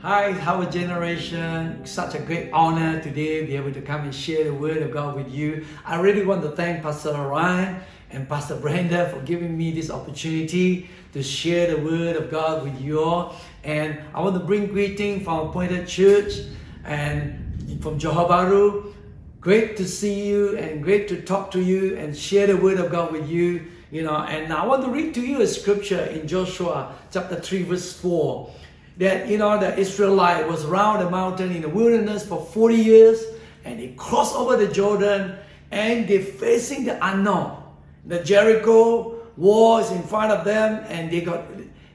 Hi, Howard Generation. Such a great honor today to be able to come and share the word of God with you. I really want to thank Pastor Ryan and Pastor Brenda for giving me this opportunity to share the word of God with you all. And I want to bring greeting from Appointed Church and from Johor Bahru. Great to see you and great to talk to you and share the word of God with you. You know, and I want to read to you a scripture in Joshua chapter 3, verse 4 that you know the Israelite was around the mountain in the wilderness for 40 years and they crossed over the Jordan and they're facing the unknown. The Jericho wall is in front of them and they got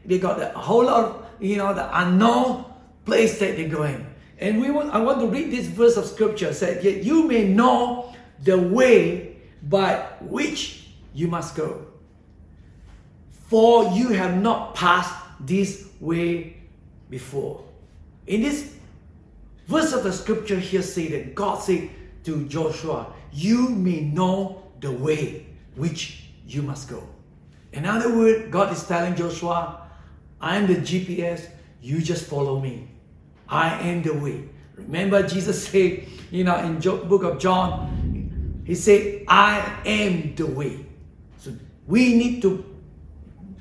they got a whole lot of you know the unknown place that they're going. And we want I want to read this verse of scripture said, Yet you may know the way by which you must go. For you have not passed this way before. In this verse of the scripture here say that God said to Joshua, you may know the way which you must go. In other words, God is telling Joshua, I am the GPS, you just follow me. I am the way. Remember Jesus said, you know, in book of John, he said, I am the way. So we need to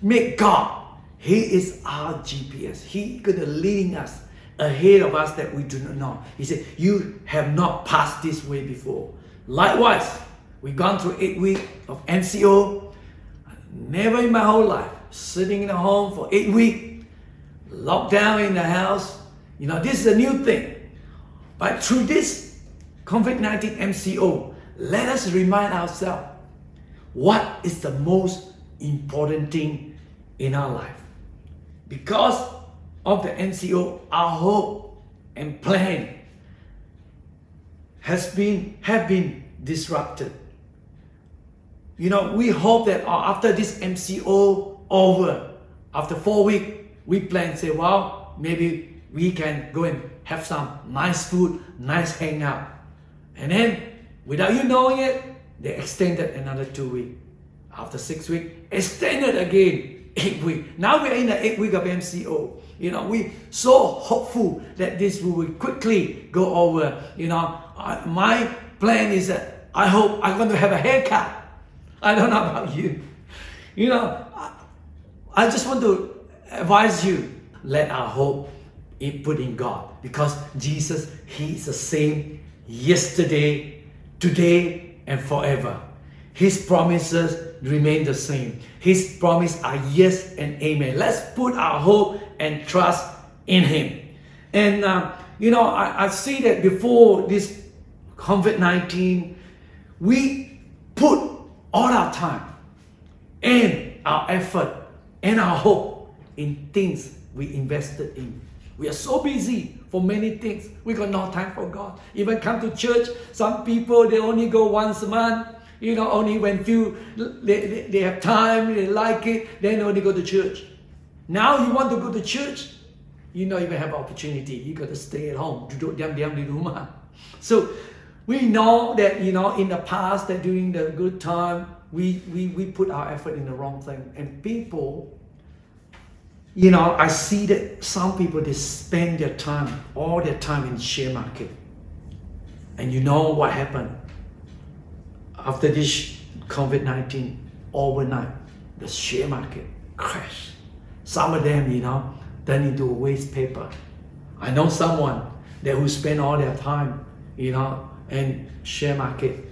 make God he is our GPS. He gonna leading us ahead of us that we do not know. He said, You have not passed this way before. Likewise, we've gone through eight weeks of MCO. Never in my whole life sitting in a home for eight weeks, locked down in the house. You know, this is a new thing. But through this COVID 19 MCO, let us remind ourselves what is the most important thing in our life. Because of the MCO, our hope and plan has been have been disrupted. You know, we hope that uh, after this MCO over, after four weeks, we plan say, well, maybe we can go and have some nice food, nice hangout. And then, without you knowing it, they extended another two weeks. After six weeks, extended again eight week. Now we're in the eight week of MCO. You know, we so hopeful that this will quickly go over. You know, uh, my plan is that I hope I'm going to have a haircut. I don't know about you. You know, I, I just want to advise you, let our hope in put in God because Jesus, He is the same yesterday, today, and forever. His promises remain the same. His promise are yes and amen. Let's put our hope and trust in Him. And uh, you know, I, I see that before this COVID 19, we put all our time and our effort and our hope in things we invested in. We are so busy for many things. We got no time for God. Even come to church, some people they only go once a month you know, only when few they, they, they have time, they like it, then only go to church. Now you want to go to church, you know you may have opportunity. You got to stay at home. So we know that you know in the past that during the good time we, we, we put our effort in the wrong thing. And people, you know, I see that some people they spend their time, all their time in share market. And you know what happened? After this COVID-19 overnight, the share market crashed. Some of them, you know, turned into a waste paper. I know someone that who spent all their time, you know, in share market.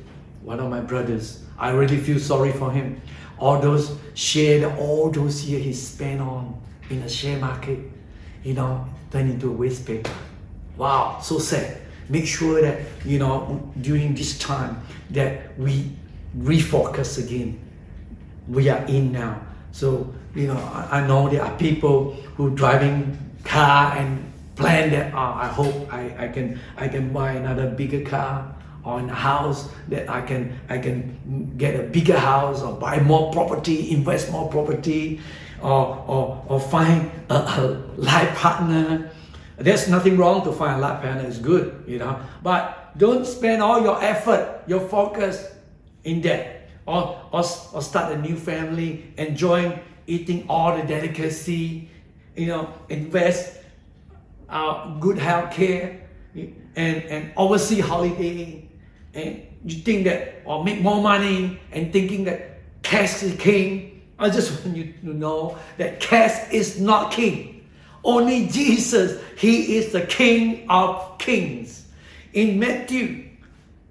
One of my brothers. I really feel sorry for him. All those shared, all those years he spent on in the share market, you know, turned into a waste paper. Wow, so sad make sure that you know during this time that we refocus again. We are in now. So you know i, I know there are people who driving car and plan that oh, i hope I, I can i can buy another bigger car or a house that i can i can get a bigger house or buy more property invest more property or or, or find a, a life partner there's nothing wrong to find a life partner, it's good, you know. But don't spend all your effort, your focus in that. Or, or, or start a new family, enjoying eating all the delicacy, you know, invest uh, good health care and, and oversee holiday and you think that or make more money and thinking that cash is king. I just want you to know that cash is not king. Only Jesus, He is the King of kings. In Matthew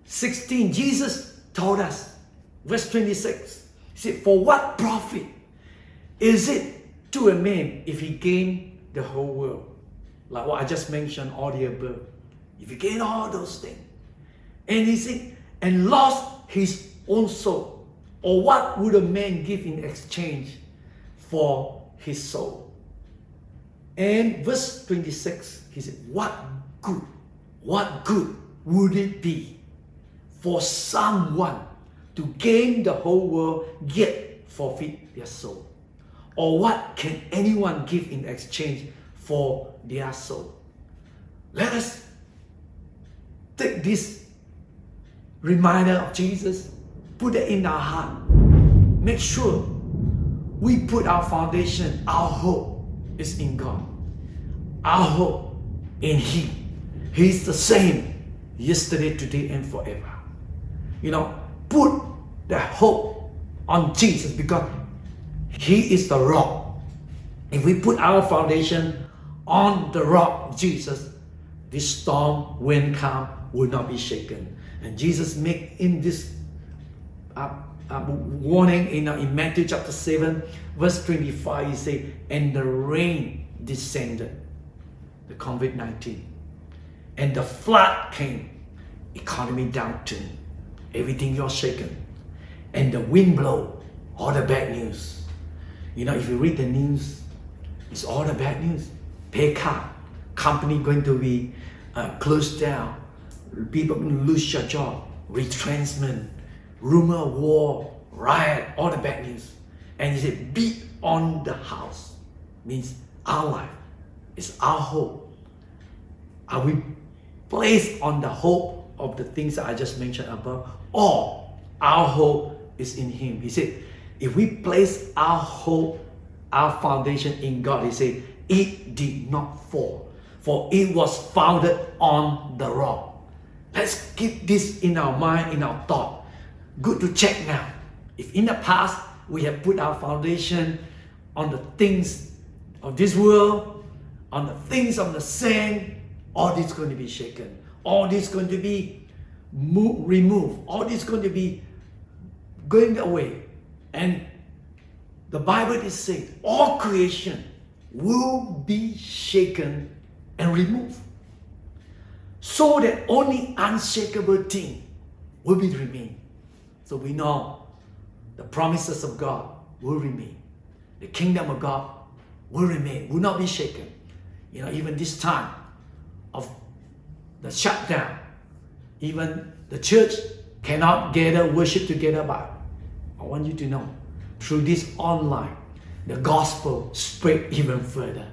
16, Jesus told us, verse 26, He said, For what profit is it to a man if he gain the whole world? Like what I just mentioned, all the above. If he gain all those things, and he said, and lost his own soul, or what would a man give in exchange for his soul? And verse 26, he said, What good, what good would it be for someone to gain the whole world yet forfeit their soul? Or what can anyone give in exchange for their soul? Let us take this reminder of Jesus, put it in our heart. Make sure we put our foundation, our hope is in God. Our hope in Him. He's the same yesterday, today, and forever. You know, put the hope on Jesus because He is the rock. If we put our foundation on the rock, Jesus, this storm, wind, calm will not be shaken. And Jesus make in this uh, uh, warning in, uh, in Matthew chapter 7, verse 25, he say, and the rain descended, the COVID-19, and the flood came, economy downturn, everything you're shaken, and the wind blow, all the bad news. You know, if you read the news, it's all the bad news. Pay cut, company going to be uh, closed down, people going to lose their job, retrenchment, rumor war, riot, all the bad news. And he said, beat on the house. Means our life is our hope. Are we placed on the hope of the things that I just mentioned above? Or our hope is in him. He said, if we place our hope, our foundation in God, he said, it did not fall, for it was founded on the rock. Let's keep this in our mind, in our thought. Good to check now. If in the past we have put our foundation on the things of this world, on the things of the sand, all this is going to be shaken. All this is going to be move, removed. All this is going to be going away. And the Bible is saying all creation will be shaken and removed so that only unshakable thing will be remain. So we know the promises of God will remain. The kingdom of God will remain, will not be shaken. You know, even this time of the shutdown, even the church cannot gather worship together, but I want you to know through this online, the gospel spread even further.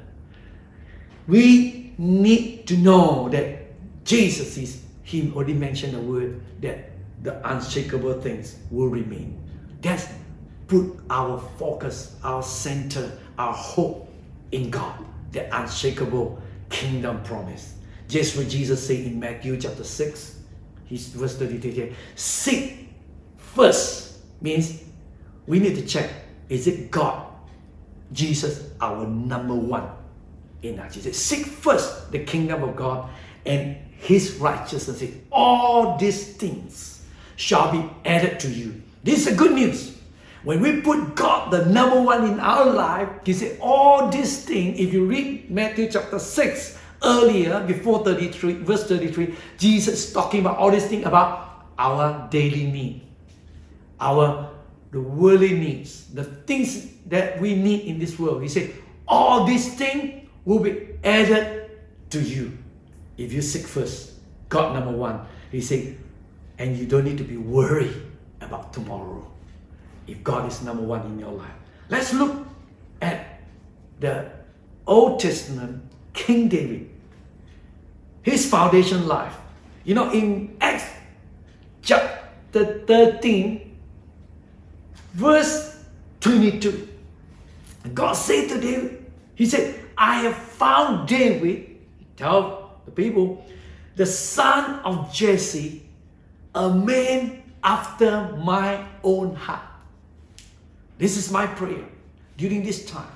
We need to know that Jesus is, he already mentioned the word that the unshakable things will remain. That's put our focus, our center, our hope in God, the unshakable kingdom promise. Just what Jesus said in Matthew chapter 6, his verse 33 here, seek first means we need to check, is it God, Jesus, our number one in our Jesus? Seek first the kingdom of God and his righteousness. All these things shall be added to you. This is the good news. When we put God the number one in our life, he said, all these things, if you read Matthew chapter 6 earlier, before 33, verse 33, Jesus talking about all these things about our daily need, our the worldly needs, the things that we need in this world. He said, all these things will be added to you if you seek first God number one, He said, and you don't need to be worried about tomorrow if God is number one in your life. Let's look at the Old Testament King David, his foundation life. You know, in Acts chapter 13, verse 22, God said to David, He said, I have found David Tell the people, the son of Jesse, a man after my own heart. This is my prayer during this time.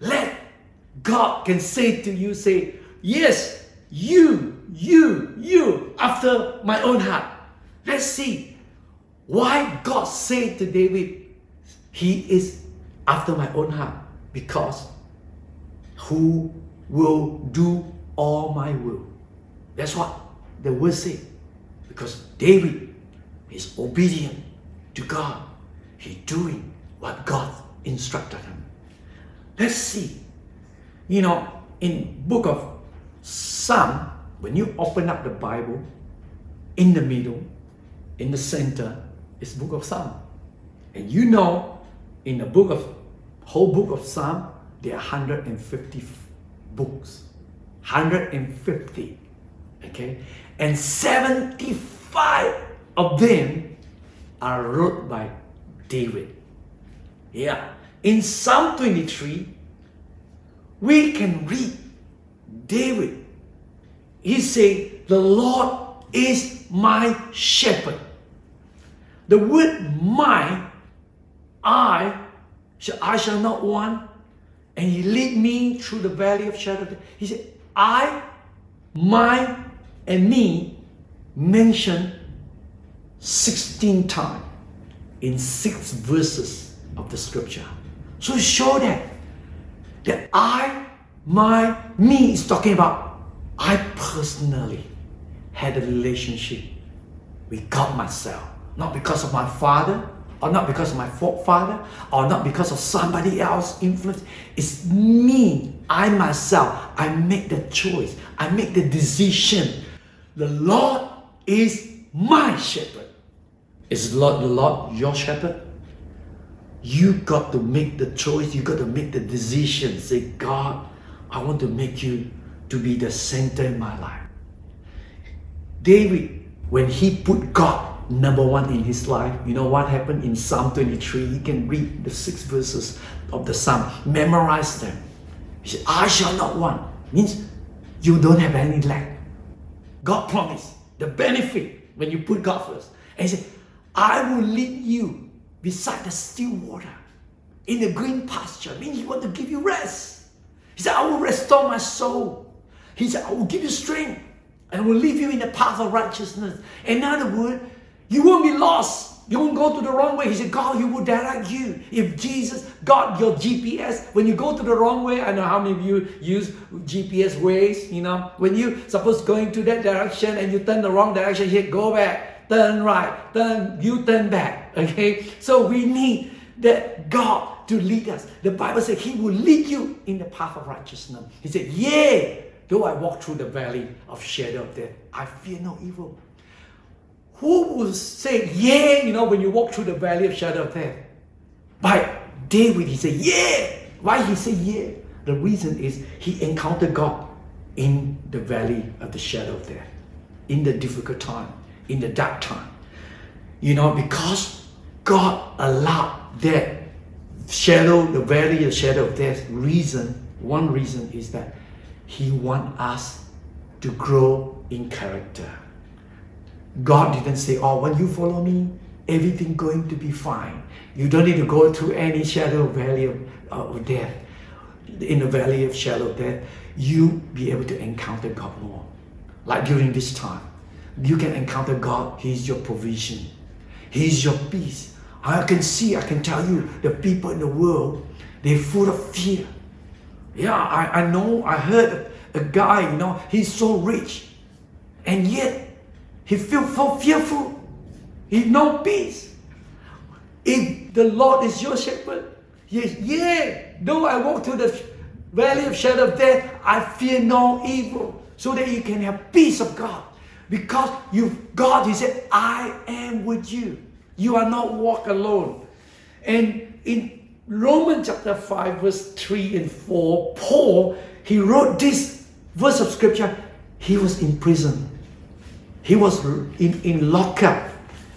Let God can say to you, say, yes, you, you, you, after my own heart. Let's see why God said to David, he is after my own heart. Because who will do all my will. That's what the word says. Because David is obedient to God. He doing what God instructed him. Let's see. You know, in book of Psalm, when you open up the Bible, in the middle, in the center, is book of Psalm. And you know, in the book of whole book of Psalm, there are 150 books. 150. Okay? And 75 of them are wrote by David. Yeah. In Psalm 23, we can read David. He said, The Lord is my shepherd. The word my, I, I shall not want, and he lead me through the valley of shadow. He said, I, my, and me mentioned 16 times in six verses of the scripture. So show that that I, my, me is talking about I personally had a relationship with God myself. Not because of my father, or not because of my forefather, or not because of somebody else influence. It's me, I myself. I make the choice. I make the decision. The Lord is my shepherd. Is Lord the Lord your shepherd? You got to make the choice. You got to make the decision. Say, God, I want to make you to be the center in my life. David, when he put God number one in his life. You know what happened in Psalm 23? You can read the six verses of the Psalm, memorize them. He said, I shall not want. Means you don't have any lack. God promised the benefit when you put God first. And he said, I will lead you beside the still water in the green pasture. Means he want to give you rest. He said, I will restore my soul. He said, I will give you strength and will leave you in the path of righteousness. In other words, you won't be lost. You won't go to the wrong way. He said, God, He will direct you. If Jesus got your GPS, when you go to the wrong way, I know how many of you use GPS ways, you know, when you suppose going to that direction and you turn the wrong direction, here, go back, turn right, turn, you turn back. Okay? So we need that God to lead us. The Bible says He will lead you in the path of righteousness. He said, Yea, though I walk through the valley of shadow of death, I fear no evil who will say, yeah, you know, when you walk through the valley of shadow of death? By David, he said, yeah. Why he said yeah? The reason is he encountered God in the valley of the shadow of death, in the difficult time, in the dark time. You know, because God allowed that shadow, the valley of shadow of death, reason, one reason is that he wants us to grow in character. God didn't say, oh, when you follow me, everything going to be fine. You don't need to go through any shadow valley of, uh, of death. In the valley of shadow of death, you be able to encounter God more. Like during this time, you can encounter God. He's your provision. He's your peace. I can see, I can tell you, the people in the world, they're full of fear. Yeah, I, I know, I heard a guy, you know, he's so rich. And yet, he feels so fearful. He no peace. If the Lord is your shepherd, yes, yeah, though I walk through the valley of shadow of death, I fear no evil. So that you can have peace of God. Because you God, He said, I am with you. You are not walk alone. And in Romans chapter 5, verse 3 and 4, Paul, he wrote this verse of scripture. He was in prison. He was in, in lockup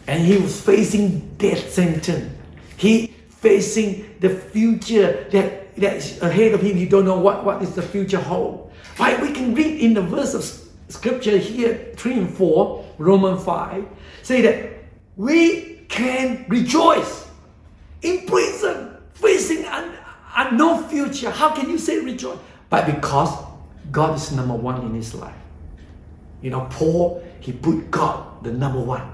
and he was facing death sentence. He facing the future that that's ahead of him. He don't know what, what is the future hold. Right? We can read in the verse of scripture here, 3 and 4, Romans 5, say that we can rejoice in prison, facing an unknown future. How can you say rejoice? But because God is number one in his life. You know, Paul, he put God the number one,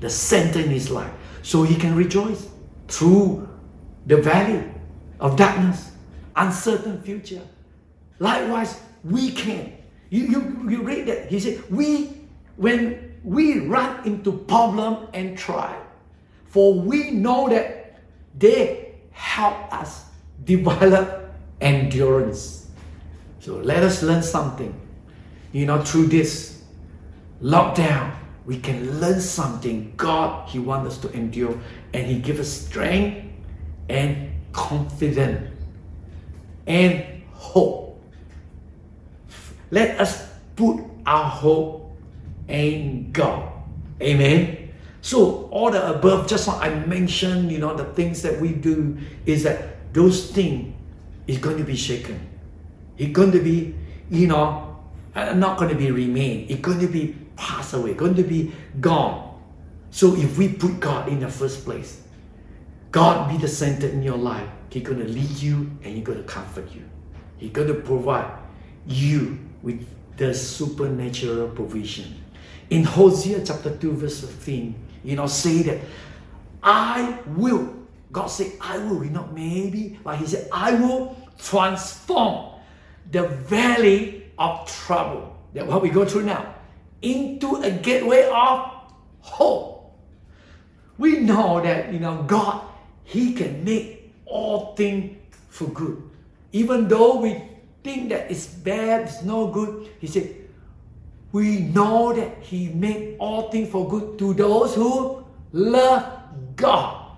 the center in his life. So he can rejoice through the valley of darkness, uncertain future. Likewise, we can. You, you, you read that. He said, we, when we run into problem and trial, for we know that they help us develop endurance. So let us learn something. You know, through this lockdown, we can learn something. God, He wants us to endure, and He gives us strength and confidence and hope. Let us put our hope in God. Amen. So all the above, just like I mentioned, you know, the things that we do is that those things is going to be shaken. It's going to be, you know, uh, not going to be remain. It's going to be pass away, going to be gone. So if we put God in the first place, God be the center in your life, He's going to lead you and He's going to comfort you. He's going to provide you with the supernatural provision. In Hosea chapter 2, verse 15, you know, say that I will. God said, I will, not maybe, but He said, I will transform the valley of trouble. That what we go through now into a gateway of hope. We know that you know God, He can make all things for good. Even though we think that it's bad, it's no good, He said, we know that He made all things for good to those who love God.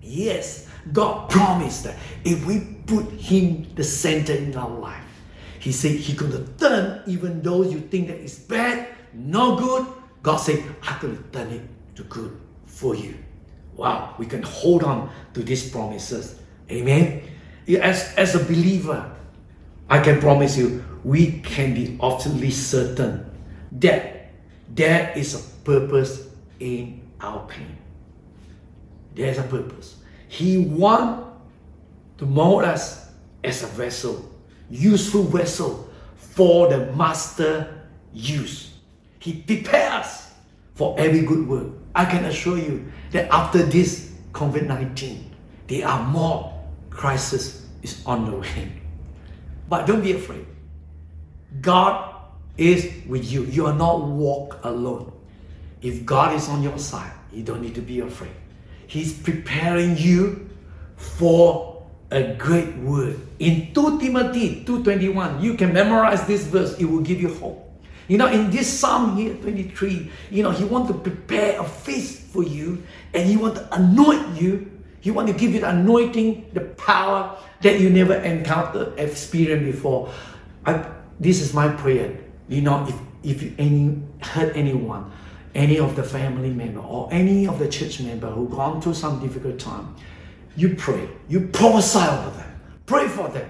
Yes, God promised that if we put Him the center in our life, he said He gonna turn even though you think that it's bad, no good. God said, I'm gonna turn it to good for you. Wow, we can hold on to these promises. Amen. As, as a believer, I can promise you, we can be absolutely certain that there is a purpose in our pain. There's a purpose. He wants to mold us as a vessel useful vessel for the master use. He prepares for every good work. I can assure you that after this COVID-19, there are more crises is on the way. But don't be afraid. God is with you. You are not walk alone. If God is on your side, you don't need to be afraid. He's preparing you for a great word. In 2 Timothy 2.21, you can memorize this verse. It will give you hope. You know, in this Psalm here, 23, you know, he want to prepare a feast for you and he want to anoint you. He want to give you the anointing, the power that you never encountered, experienced before. I, this is my prayer. You know, if, if you any, hurt anyone, any of the family member or any of the church member who gone through some difficult time, you pray. You prophesy over them. Pray for them.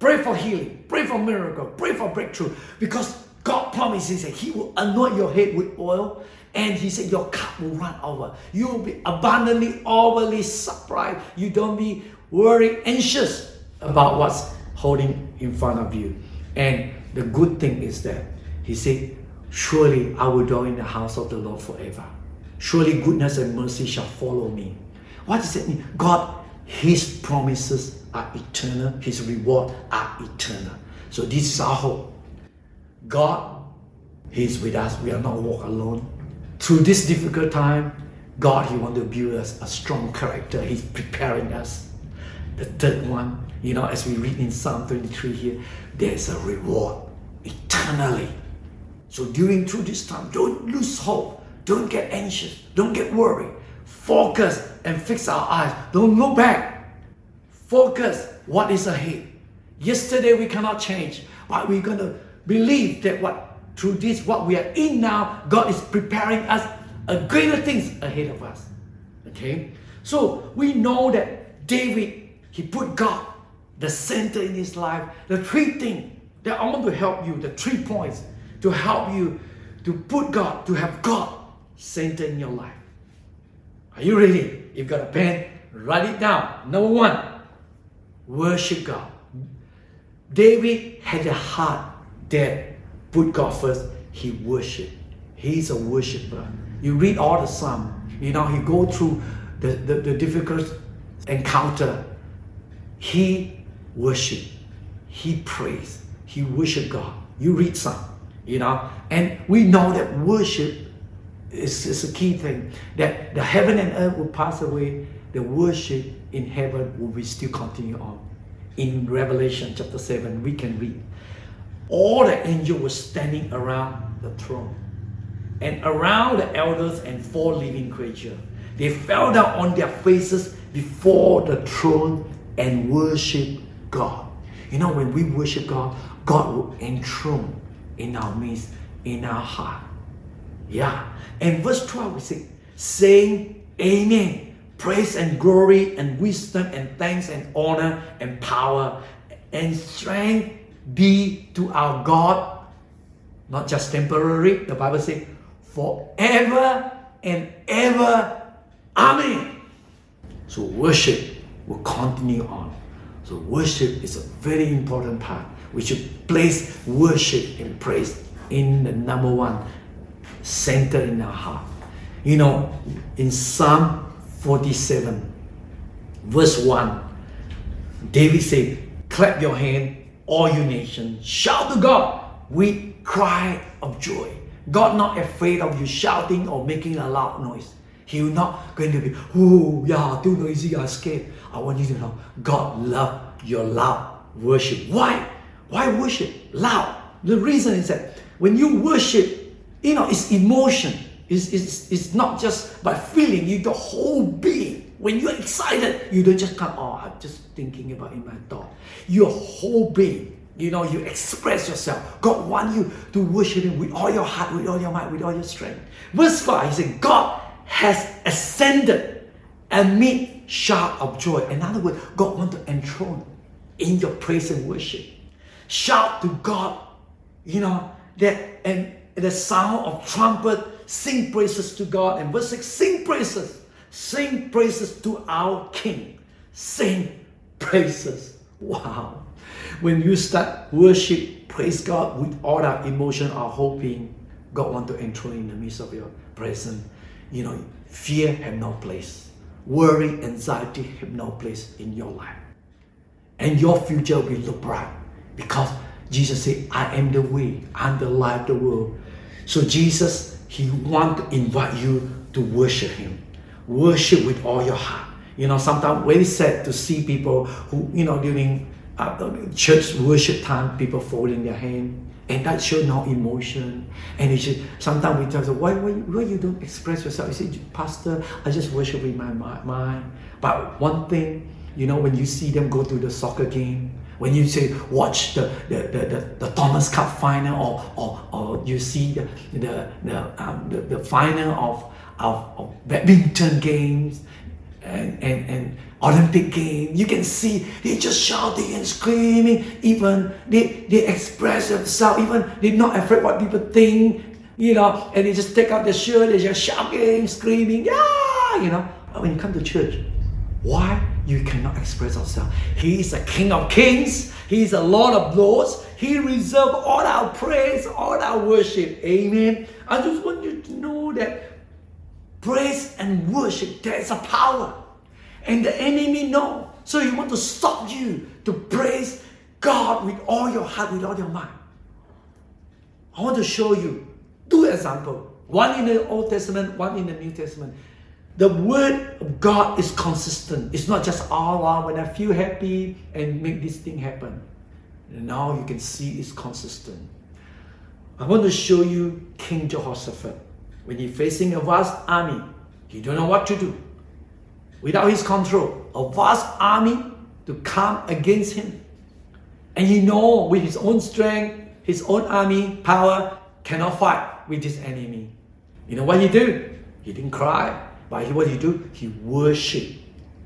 Pray for healing. Pray for miracle. Pray for breakthrough. Because God promises that He will anoint your head with oil and He said your cup will run over. You will be abundantly, overly surprised. You don't be worried, anxious about what's holding in front of you. And the good thing is that He said, Surely I will dwell in the house of the Lord forever. Surely goodness and mercy shall follow me. What does it mean? God his promises are eternal. His reward are eternal. So this is our hope. God, He's with us. We are not walk alone. Through this difficult time, God, He wants to build us a strong character. He's preparing us. The third one, you know, as we read in Psalm 23 here, there's a reward eternally. So during through this time, don't lose hope. Don't get anxious. Don't get worried. Focus and fix our eyes. Don't look back. Focus what is ahead. Yesterday we cannot change, but we're going to believe that what through this, what we are in now, God is preparing us a greater things ahead of us. Okay? So we know that David, he put God the center in his life, the three things that I want to help you, the three points to help you to put God, to have God center in your life. Are you ready? You've got a pen, write it down. Number one, worship God. David had a heart that put God first. He worshiped. He's a worshiper. You read all the Psalm. You know, he go through the, the, the difficult encounter. He worship. He prays. He worship God. You read some, you know, and we know that worship is, is a key thing. That the heaven and earth will pass away, the worship in heaven will be still continue on. In Revelation chapter 7, we can read. All the angels were standing around the throne and around the elders and four living creatures. They fell down on their faces before the throne and worship God. You know, when we worship God, God will enthrone in our midst, in our heart. Yeah. And verse 12 we say, saying, Amen. Praise and glory and wisdom and thanks and honor and power and strength be to our God, not just temporary. The Bible says, forever and ever. Amen. So worship will continue on. So worship is a very important part. We should place worship and praise in the number one center in our heart. You know, in Psalm 47, verse 1, David said, Clap your hand, all you nations, shout to God with cry of joy. God not afraid of you shouting or making a loud noise. He will not going to be, oh yeah, too noisy, I'm scared. I want you to know God love your loud worship. Why? Why worship? Loud. The reason is that when you worship, you know, it's emotion. It's, it's, it's not just by feeling, you the whole being. When you're excited, you don't just come, oh, I'm just thinking about in my thought. Your whole being you know, you express yourself. God wants you to worship Him with all your heart, with all your might, with all your strength. Verse 5, he said, God has ascended amid shout of joy. In other words, God wants to enthrone in your praise and worship. Shout to God, you know, that and the sound of trumpet, sing praises to God. And verse 6, sing praises, sing praises to our King. Sing praises. Wow. When you start worship, praise God with all our emotion, our hoping, God want to enter in the midst of your presence. You know, fear have no place. Worry, anxiety have no place in your life. And your future will look bright because Jesus said, I am the way, I'm the of the world. So Jesus, He want to invite you to worship Him. Worship with all your heart. You know, sometimes very sad to see people who, you know, during church worship time, people folding their hand, and that shows no emotion. And it should, sometimes we tell them, why, why, why you don't express yourself? You say, Pastor, I just worship with my mind. But one thing, you know, when you see them go to the soccer game, when you say watch the the, the, the, the Thomas Cup final or, or, or you see the the, the, um, the, the final of, of, of badminton games and, and, and Olympic game. You can see they just shouting and screaming. Even they, they express themselves. Even they're not afraid what people think. You know, and they just take out their shirt. They're just shouting, screaming. Yeah, you know. But when you come to church, why you cannot express yourself? He is a King of Kings. He is a Lord of Lords. He reserves all our praise, all our worship. Amen. I just want you to know that praise and worship, there is a power. And the enemy know. So he want to stop you to praise God with all your heart, with all your mind. I want to show you two examples. One in the Old Testament, one in the New Testament. The word of God is consistent. It's not just all oh, when I feel happy and make this thing happen. And now you can see it's consistent. I want to show you King Jehoshaphat. When he's facing a vast army, he don't know what to do without his control, a vast army to come against him. And he know with his own strength, his own army power cannot fight with this enemy. You know what he do? He didn't cry, but he what he do? He worship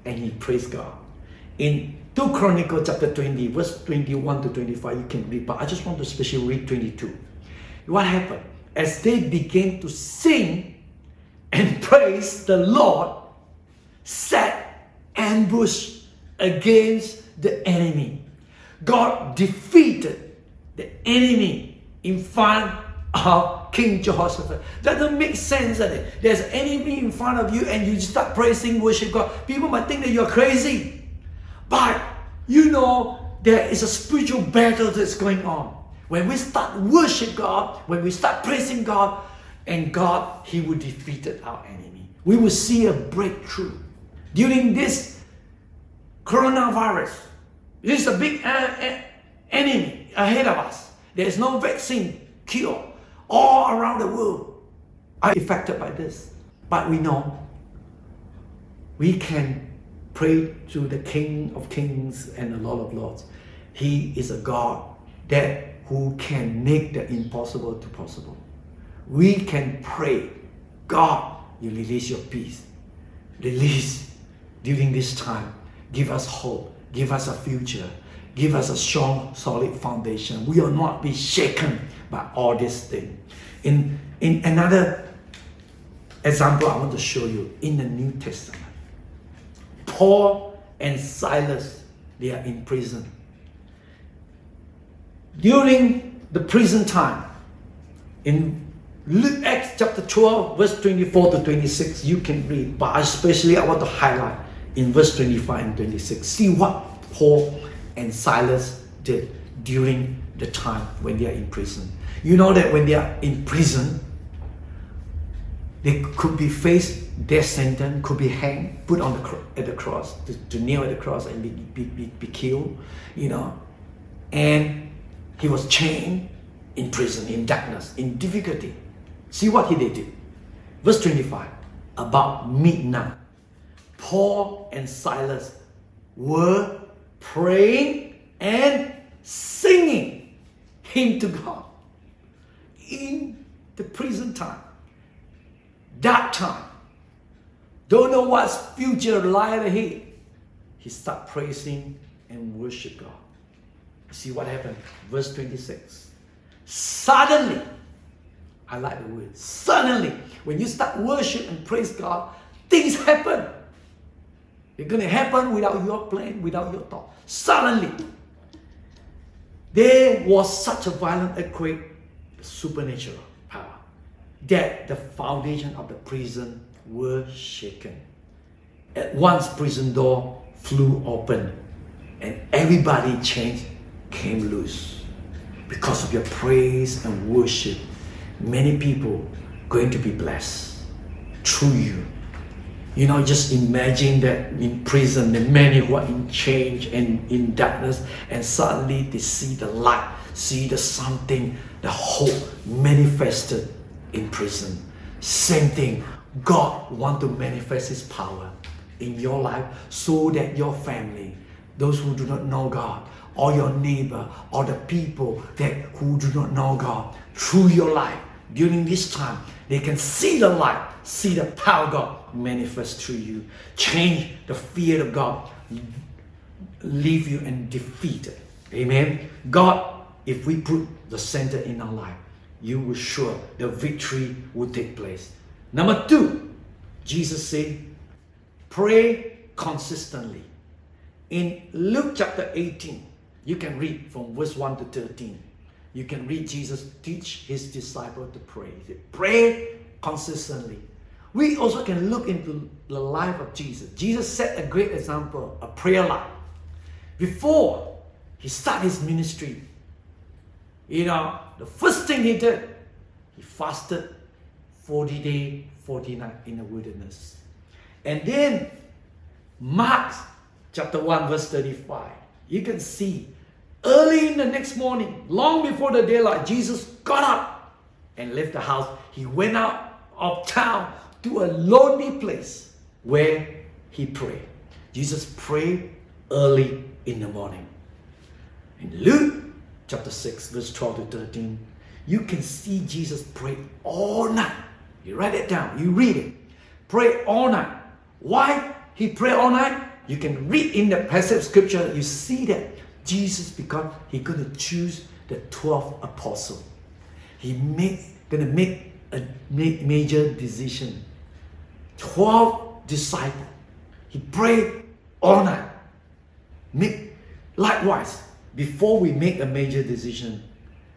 and he praise God. In 2 Chronicles chapter 20, verse 21 to 25, you can read, but I just want to especially read 22. What happened? As they began to sing and praise the Lord, set ambush against the enemy. God defeated the enemy in front of King Jehoshaphat. That doesn't make sense. That it? There's an enemy in front of you and you start praising, worship God. People might think that you're crazy. But you know there is a spiritual battle that's going on. When we start worship God, when we start praising God, and God, He will defeat our enemy. We will see a breakthrough. During this coronavirus, this is a big uh, enemy ahead of us. There is no vaccine cure. All around the world are affected by this. But we know we can pray to the King of Kings and the Lord of Lords. He is a God that who can make the impossible to possible. We can pray, God, you release your peace. Release during this time. Give us hope. Give us a future. Give us a strong, solid foundation. We will not be shaken by all these things. In, in another example, I want to show you in the New Testament. Paul and Silas, they are in prison. During the prison time, in Luke Acts chapter 12, verse 24 to 26, you can read, but especially I want to highlight in verse 25 and 26. See what Paul and Silas did during the time when they are in prison. You know that when they are in prison, they could be faced death sentence, could be hanged, put on the at the cross, to, to kneel at the cross and be, be, be, be killed, you know. And he was chained in prison, in darkness, in difficulty. See what he did. Verse 25. About midnight, Paul and Silas were praying and singing hymn to God in the prison time, that time. Don't know what's future lie ahead. He start praising and worship God. See what happened? Verse 26. Suddenly, I like the word, suddenly, when you start worship and praise God, things happen. It's going to happen without your plan, without your thought. Suddenly, there was such a violent earthquake, supernatural power, that the foundation of the prison were shaken. At once, prison door flew open, and everybody changed, came loose. Because of your praise and worship, many people going to be blessed through you. You know, just imagine that in prison, the many who are in change and in darkness, and suddenly they see the light, see the something, the hope manifested in prison. Same thing, God want to manifest His power in your life so that your family, those who do not know God, or your neighbor, or the people that who do not know God, through your life during this time, they can see the light, see the power of God manifest through you, change the fear of God, leave you and defeat. Amen. God, if we put the center in our life, you will sure the victory will take place. Number two, Jesus said, pray consistently. In Luke chapter 18, you can read from verse 1 to 13. You can read Jesus teach his disciple to pray. Pray consistently. We also can look into the life of Jesus. Jesus set a great example, a prayer life. Before he started his ministry, you know, the first thing he did, he fasted 40 days, 40 nights in the wilderness. And then Mark chapter 1, verse 35, you can see early in the next morning, long before the daylight, Jesus got up and left the house. He went out of town to a lonely place where he prayed. Jesus prayed early in the morning. In Luke chapter 6, verse 12 to 13, you can see Jesus pray all night you write it down. You read it. Pray all night. Why he pray all night? You can read in the passage of scripture, you see that Jesus, because He going to choose the 12 apostles, He made going to make a major decision. 12 disciples. He prayed all night. Make, likewise, before we make a major decision,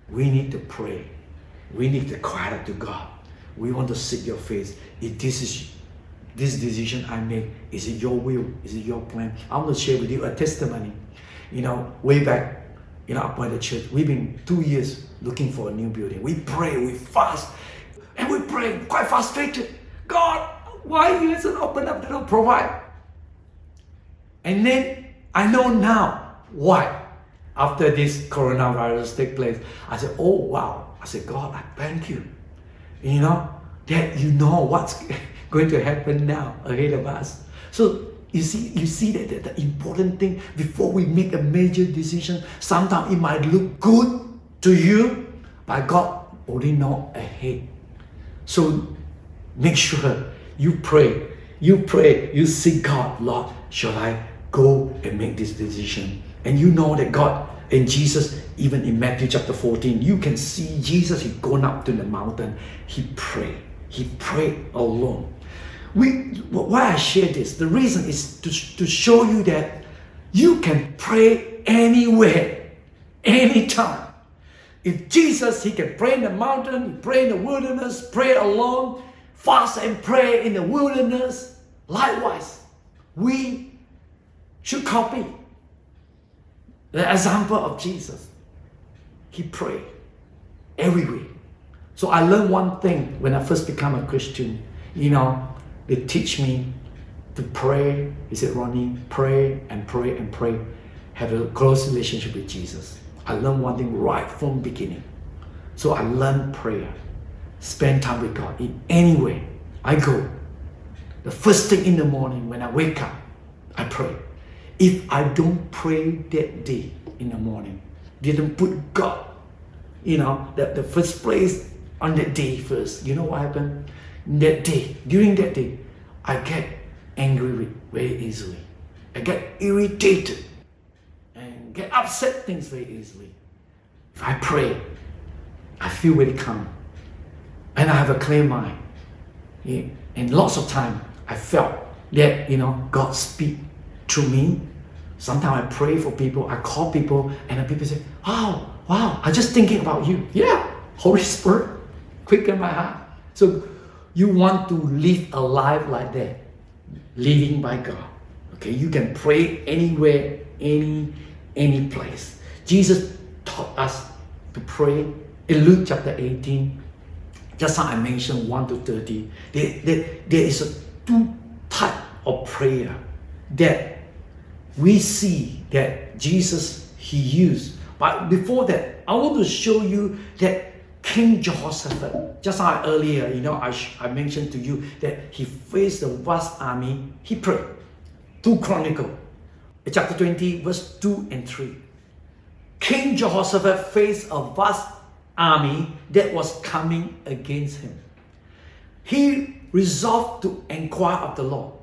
we need to pray. We need to cry out to God. We want to seek your face. If this is this decision I make, is it your will? Is it your plan? I want to share with you a testimony. You know, way back, you know, up by the church, we've been two years looking for a new building. We pray, we fast, and we pray, quite frustrated. God, why you hasn't opened up the door, provide? And then I know now why. After this coronavirus take place, I said, oh wow. I said, God, I thank you. You know, that you know what's going to happen now ahead of us. So you see, you see that, that the important thing before we make a major decision, sometimes it might look good to you, but God only know ahead. So make sure you pray, you pray, you seek God, Lord, shall I go and make this decision? And you know that God and Jesus, even in Matthew chapter 14, you can see Jesus, he gone up to the mountain, he prayed. He prayed alone. We, why I share this, the reason is to, to show you that you can pray anywhere, anytime. If Jesus, he can pray in the mountain, pray in the wilderness, pray alone, fast and pray in the wilderness. Likewise, we should copy the example of Jesus. He prayed everywhere. So I learned one thing when I first became a Christian. You know, they teach me to pray. He said, Ronnie, pray and pray and pray. Have a close relationship with Jesus. I learned one thing right from beginning. So I learned prayer. Spend time with God in any way I go. The first thing in the morning when I wake up, I pray. If I don't pray that day in the morning, didn't put God, you know, the, the first place on that day first, you know what happened? That day, during that day, I get angry very easily. I get irritated and get upset things very easily. If I pray, I feel very calm. And I have a clear mind. And lots of time I felt that, you know, God speak to me. Sometimes I pray for people, I call people, and then people say, Oh, wow, I'm just thinking about you. Yeah, Holy Spirit, quicken my heart. So you want to live a life like that, living by God. Okay, you can pray anywhere, any any place. Jesus taught us to pray in Luke chapter 18. Just how I mentioned 1 to 30. There, there, there is a two type of prayer that we see that Jesus he used. But before that, I want to show you that King Jehoshaphat, just like earlier, you know, I, I mentioned to you that he faced the vast army, he prayed. 2 Chronicle, eh, chapter 20, verse 2 and 3. King Jehoshaphat faced a vast army that was coming against him. He resolved to inquire of the Lord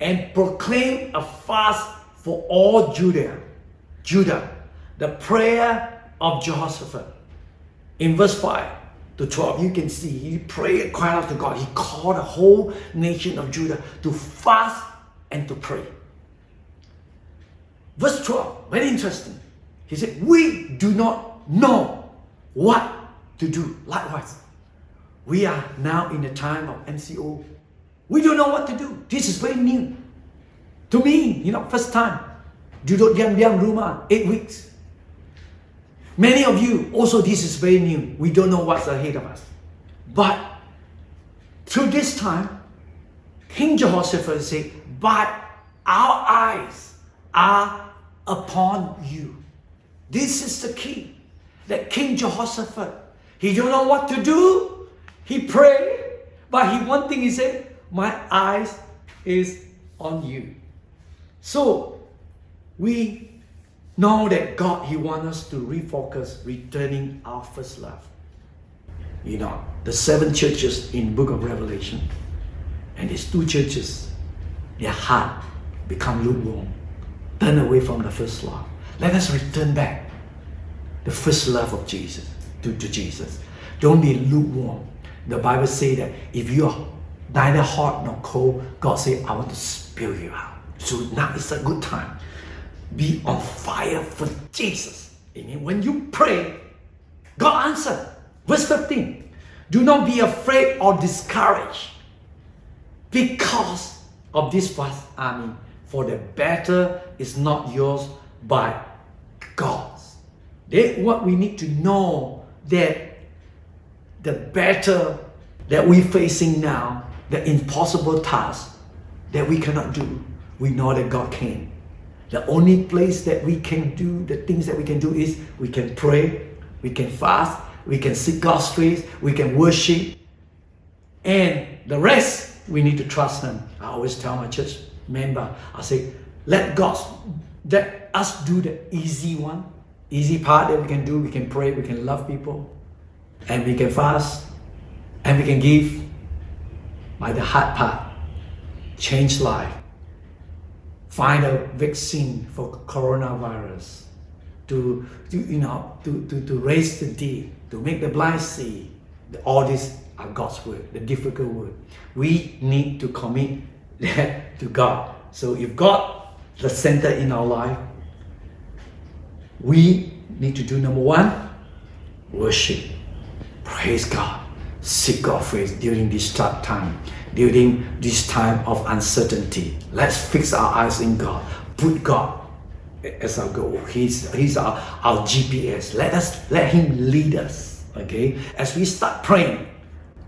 and proclaim a fast for all Judah. Judah, the prayer of Jehoshaphat. In verse 5 to 12, you can see he prayed and cried out to God. He called the whole nation of Judah to fast and to pray. Verse 12, very interesting. He said, We do not know what to do. Likewise, we are now in the time of MCO. We don't know what to do. This is very new. To me, you know, first time. Duduk diam-diam rumah, eight weeks. Many of you, also this is very new. We don't know what's ahead of us. But through this time, King Jehoshaphat said, But our eyes are upon you. This is the key. That King Jehoshaphat, he don't know what to do. He prayed, but he one thing he said, My eyes is on you. So we know that God, He wants us to refocus, returning our first love. You know, the seven churches in Book of Revelation, and these two churches, their heart, become lukewarm. Turn away from the first love. Let us return back the first love of Jesus to, to Jesus. Don't be lukewarm. The Bible says that if you are neither hot nor cold, God said, I want to spill you out. So now is a good time. Be on fire for Jesus. Amen. When you pray, God answered. Verse 15. Do not be afraid or discouraged because of this vast army, for the battle is not yours but God's. That what we need to know that the battle that we're facing now, the impossible task that we cannot do, we know that God can. The only place that we can do the things that we can do is we can pray, we can fast, we can seek God's face, we can worship, and the rest we need to trust Him. I always tell my church member, I say, let God, let us do the easy one, easy part that we can do. We can pray, we can love people, and we can fast, and we can give. By the hard part, change life, find a vaccine for coronavirus, to, to you know to, to, to raise the dead, to make the blind see. All these are God's word, the difficult word. We need to commit that to God. So if God the center in our life, we need to do number one, worship, praise God, seek God's face during this tough time, during this time of uncertainty. Let's fix our eyes in God, put God as our goal. He's, he's our, our GPS. Let us let Him lead us. Okay? As we start praying,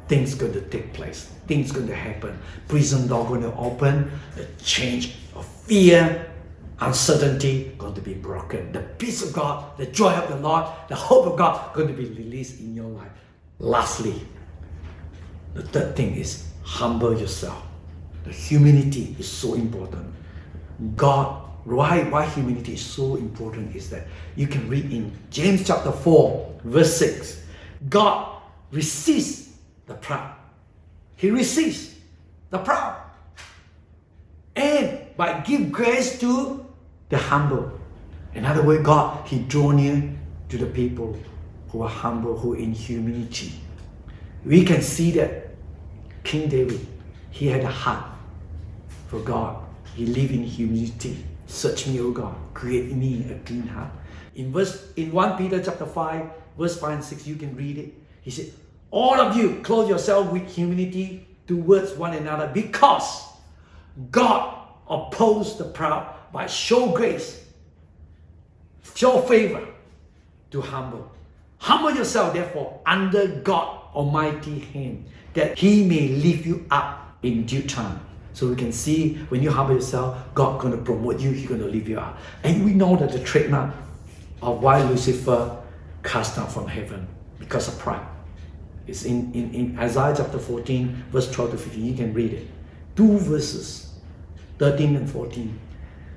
things going to take place. Things going to happen. Prison door going to open. The change of fear, uncertainty going to be broken. The peace of God, the joy of the Lord, the hope of God going to be released in your life. Lastly, the third thing is humble yourself. The humility is so important. God, why, why humility is so important is that you can read in James chapter 4, verse 6. God resists the proud. He resists the proud. And by give grace to the humble. In other words, God, He draw near to the people who are humble, who are in humility. We can see that King David, he had a heart for God. He lived in humility. Search me, O God, create in me a clean heart. In verse in 1 Peter chapter 5, verse 5 and 6, you can read it. He said, All of you clothe yourself with humility towards one another because God opposes the proud but show grace, show favor to humble. Humble yourself, therefore, under God Almighty hand, that He may lift you up in due time. So we can see when you humble yourself, God going to promote you, He's going to lift you up. And we know that the trademark of why Lucifer cast down from heaven because of pride. It's in, in, in Isaiah chapter 14, verse 12 to 15. You can read it. Two verses, 13 and 14.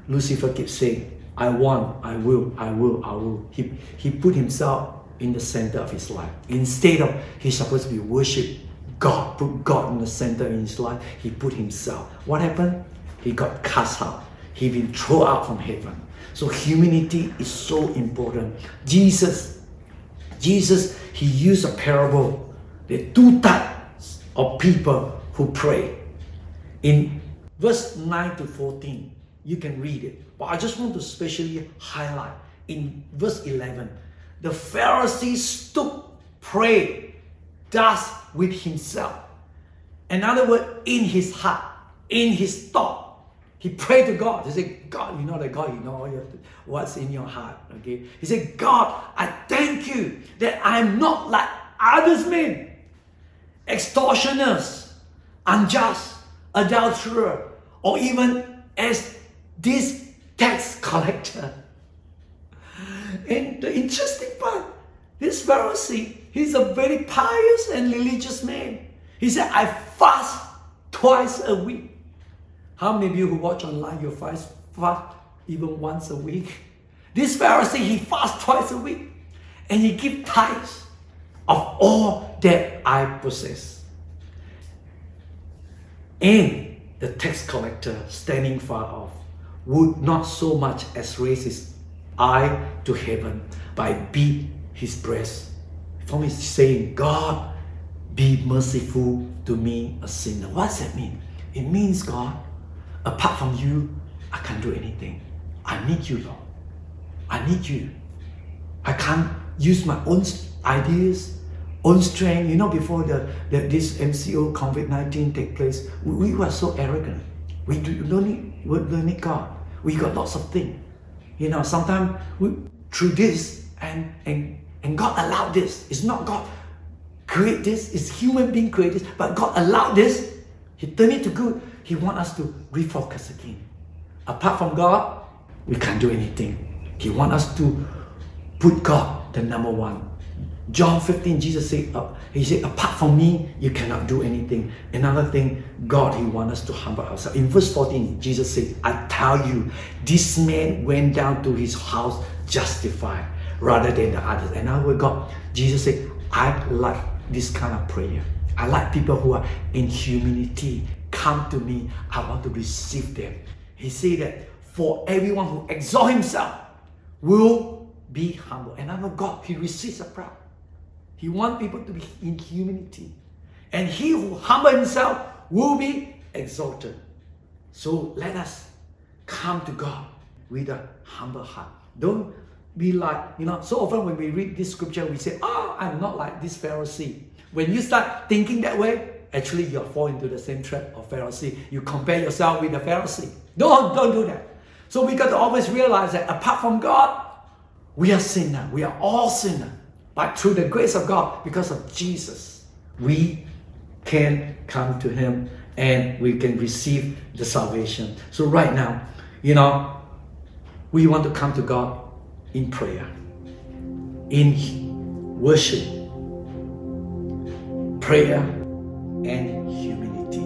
Lucifer keeps saying, I want, I will, I will, I will. He, he put himself in the center of his life. Instead of he's supposed to be worship God, put God in the center in his life, he put himself. What happened? He got cast out. He been thrown out from heaven. So humility is so important. Jesus, Jesus, he used a parable. There are two types of people who pray. In verse 9 to 14, you can read it. But I just want to specially highlight in verse 11 the Pharisees stood, prayed, thus with himself. In other words, in his heart, in his thought, he prayed to God. He said, God, you know that God, you know what's in your heart. Okay. He said, God, I thank you that I'm not like others men, extortioners, unjust, adulterer, or even as this tax collector. And the interesting part, this Pharisee, he's a very pious and religious man. He said, I fast twice a week. How many of you who watch online, you fast, fast even once a week? This Pharisee, he fasts twice a week. And he gives tithes of all that I possess. And the tax collector standing far off would not so much as raise his eye to heaven, but beat his breast. From his saying, God, be merciful to me, a sinner. What does that mean? It means, God, apart from you, I can't do anything. I need you, Lord. I need you. I can't use my own ideas, own strength. You know, before the, the this MCO COVID 19 take place, we, we, were so arrogant. We do, don't, need, we don't need God. We got lots of things. You know, sometimes we through this and, and and God allowed this. It's not God create this, it's human being create this, but God allowed this. He turned it to good. He want us to refocus again. Apart from God, we can't do anything. He want us to put God the number one. John 15, Jesus said, uh, He said, apart from me, you cannot do anything. Another thing, God, He want us to humble ourselves. In verse 14, Jesus said, I tell you, this man went down to his house justified rather than the others. And now we God, Jesus said, I like this kind of prayer. I like people who are in humility. Come to me. I want to receive them. He said that for everyone who exalt himself will be humble. And I know God, He receives a proud. He wants people to be in humility. And he who humble himself will be exalted. So let us come to God with a humble heart. Don't be like, you know, so often when we read this scripture, we say, oh, I'm not like this Pharisee. When you start thinking that way, actually you'll fall into the same trap of Pharisee. You compare yourself with the Pharisee. Don't, don't do that. So we got to always realize that apart from God, we are sinner. We are all sinner. But through the grace of God, because of Jesus, we can come to Him and we can receive the salvation. So right now, you know, we want to come to God in prayer, in worship, prayer, and humility.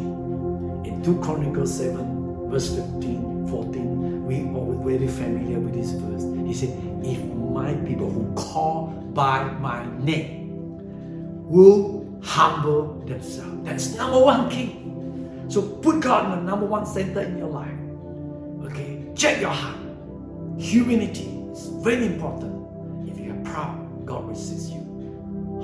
In 2 Chronicles 7, verse 15, 14, we are very familiar with this verse. He said, If my people who call by my name will humble themselves. That's number one key. So put God in the number one center in your life. Okay, check your heart. Humility it's very important. If you are proud, God resists you.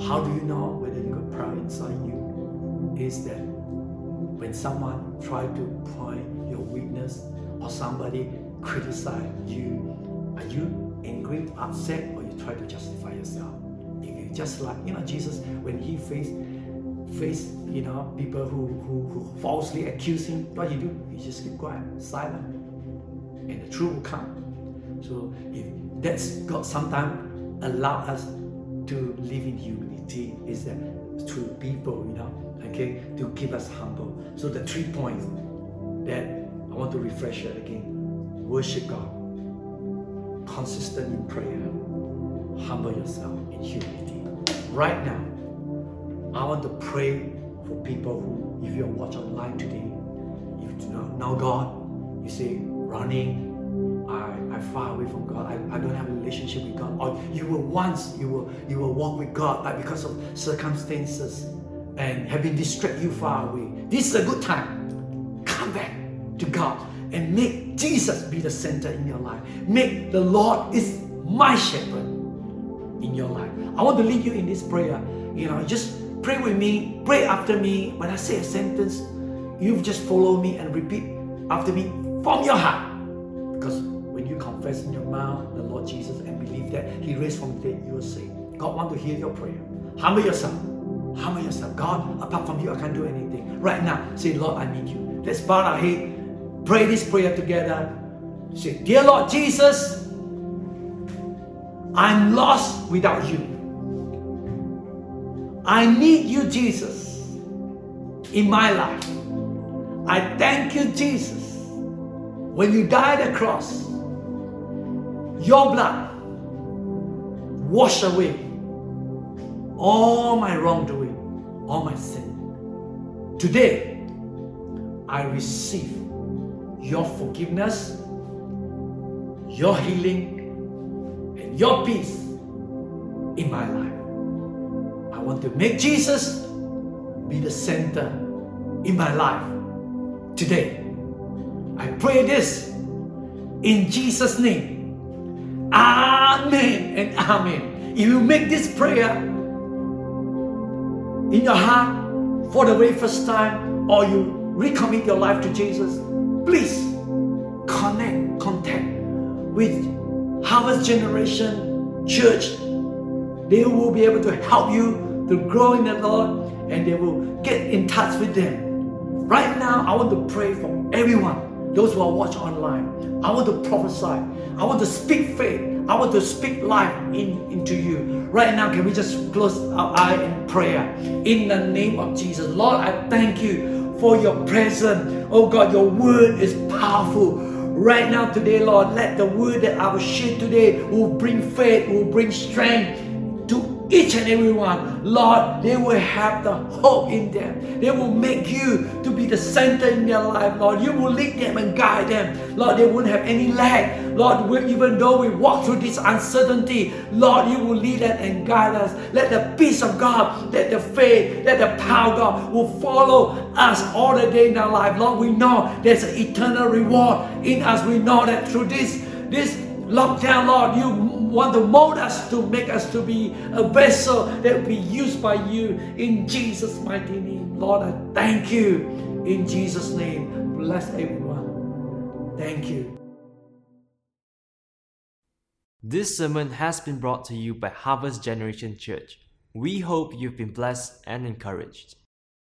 How do you know whether you got proud inside you? Is that when someone try to point your weakness or somebody criticize you, are you angry, upset, or you try to justify yourself? If you just like, you know, Jesus, when he faced face, you know, people who, who, who falsely accuse him, what you do? You just keep quiet, silent, and the truth will come. So if that's God sometimes allow us to live in humility is that through people, you know, okay, to keep us humble. So the three points that I want to refresh it again. Worship God, consistent in prayer, humble yourself in humility. Right now, I want to pray for people who, if you're watching online today, if you do not know God, you say Ronnie, I, I far away from God. I, I don't have a relationship with God. Or you were once, you were you were walk with God, but because of circumstances and having distracted you far away. This is a good time. Come back to God and make Jesus be the center in your life. Make the Lord is my shepherd in your life. I want to lead you in this prayer. You know, just pray with me, pray after me. When I say a sentence, you just follow me and repeat after me from your heart. Because you confess in your mouth the Lord Jesus and believe that He raised from the dead, you will say, God want to hear your prayer. Humble yourself. Humble yourself. God, apart from you, I can't do anything. Right now, say, Lord, I need you. Let's bow our head. Pray this prayer together. Say, Dear Lord Jesus, I'm lost without you. I need you, Jesus, in my life. I thank you, Jesus, when you died the cross, your blood wash away all my wrongdoing, all my sin. Today, I receive your forgiveness, your healing, and your peace in my life. I want to make Jesus be the center in my life today. I pray this In Jesus' name. Amen and amen. If you make this prayer in your heart for the very first time or you recommit your life to Jesus, please connect, contact with Harvest Generation Church. They will be able to help you to grow in the Lord and they will get in touch with them. Right now, I want to pray for everyone, those who are watching online. I want to prophesy. I want to speak faith. I want to speak life in, into you. Right now, can we just close our eye in prayer? In the name of Jesus. Lord, I thank you for your presence. Oh God, your word is powerful. Right now, today, Lord, let the word that I will share today will bring faith, will bring strength each and every one. Lord, they will have the hope in them. They will make you to be the center in their life, Lord. You will lead them and guide them. Lord, they won't have any lack. Lord, even though we walk through this uncertainty, Lord, you will lead us and guide us. Let the peace of God, let the faith, let the power of God will follow us all the day in our life. Lord, we know there's an eternal reward in us. We know that through this, this lockdown, Lord, you want to mold us to make us to be a vessel that will be used by you in Jesus' mighty name. Lord, I thank you in Jesus' name. Bless everyone. Thank you. This sermon has been brought to you by Harvest Generation Church. We hope you've been blessed and encouraged.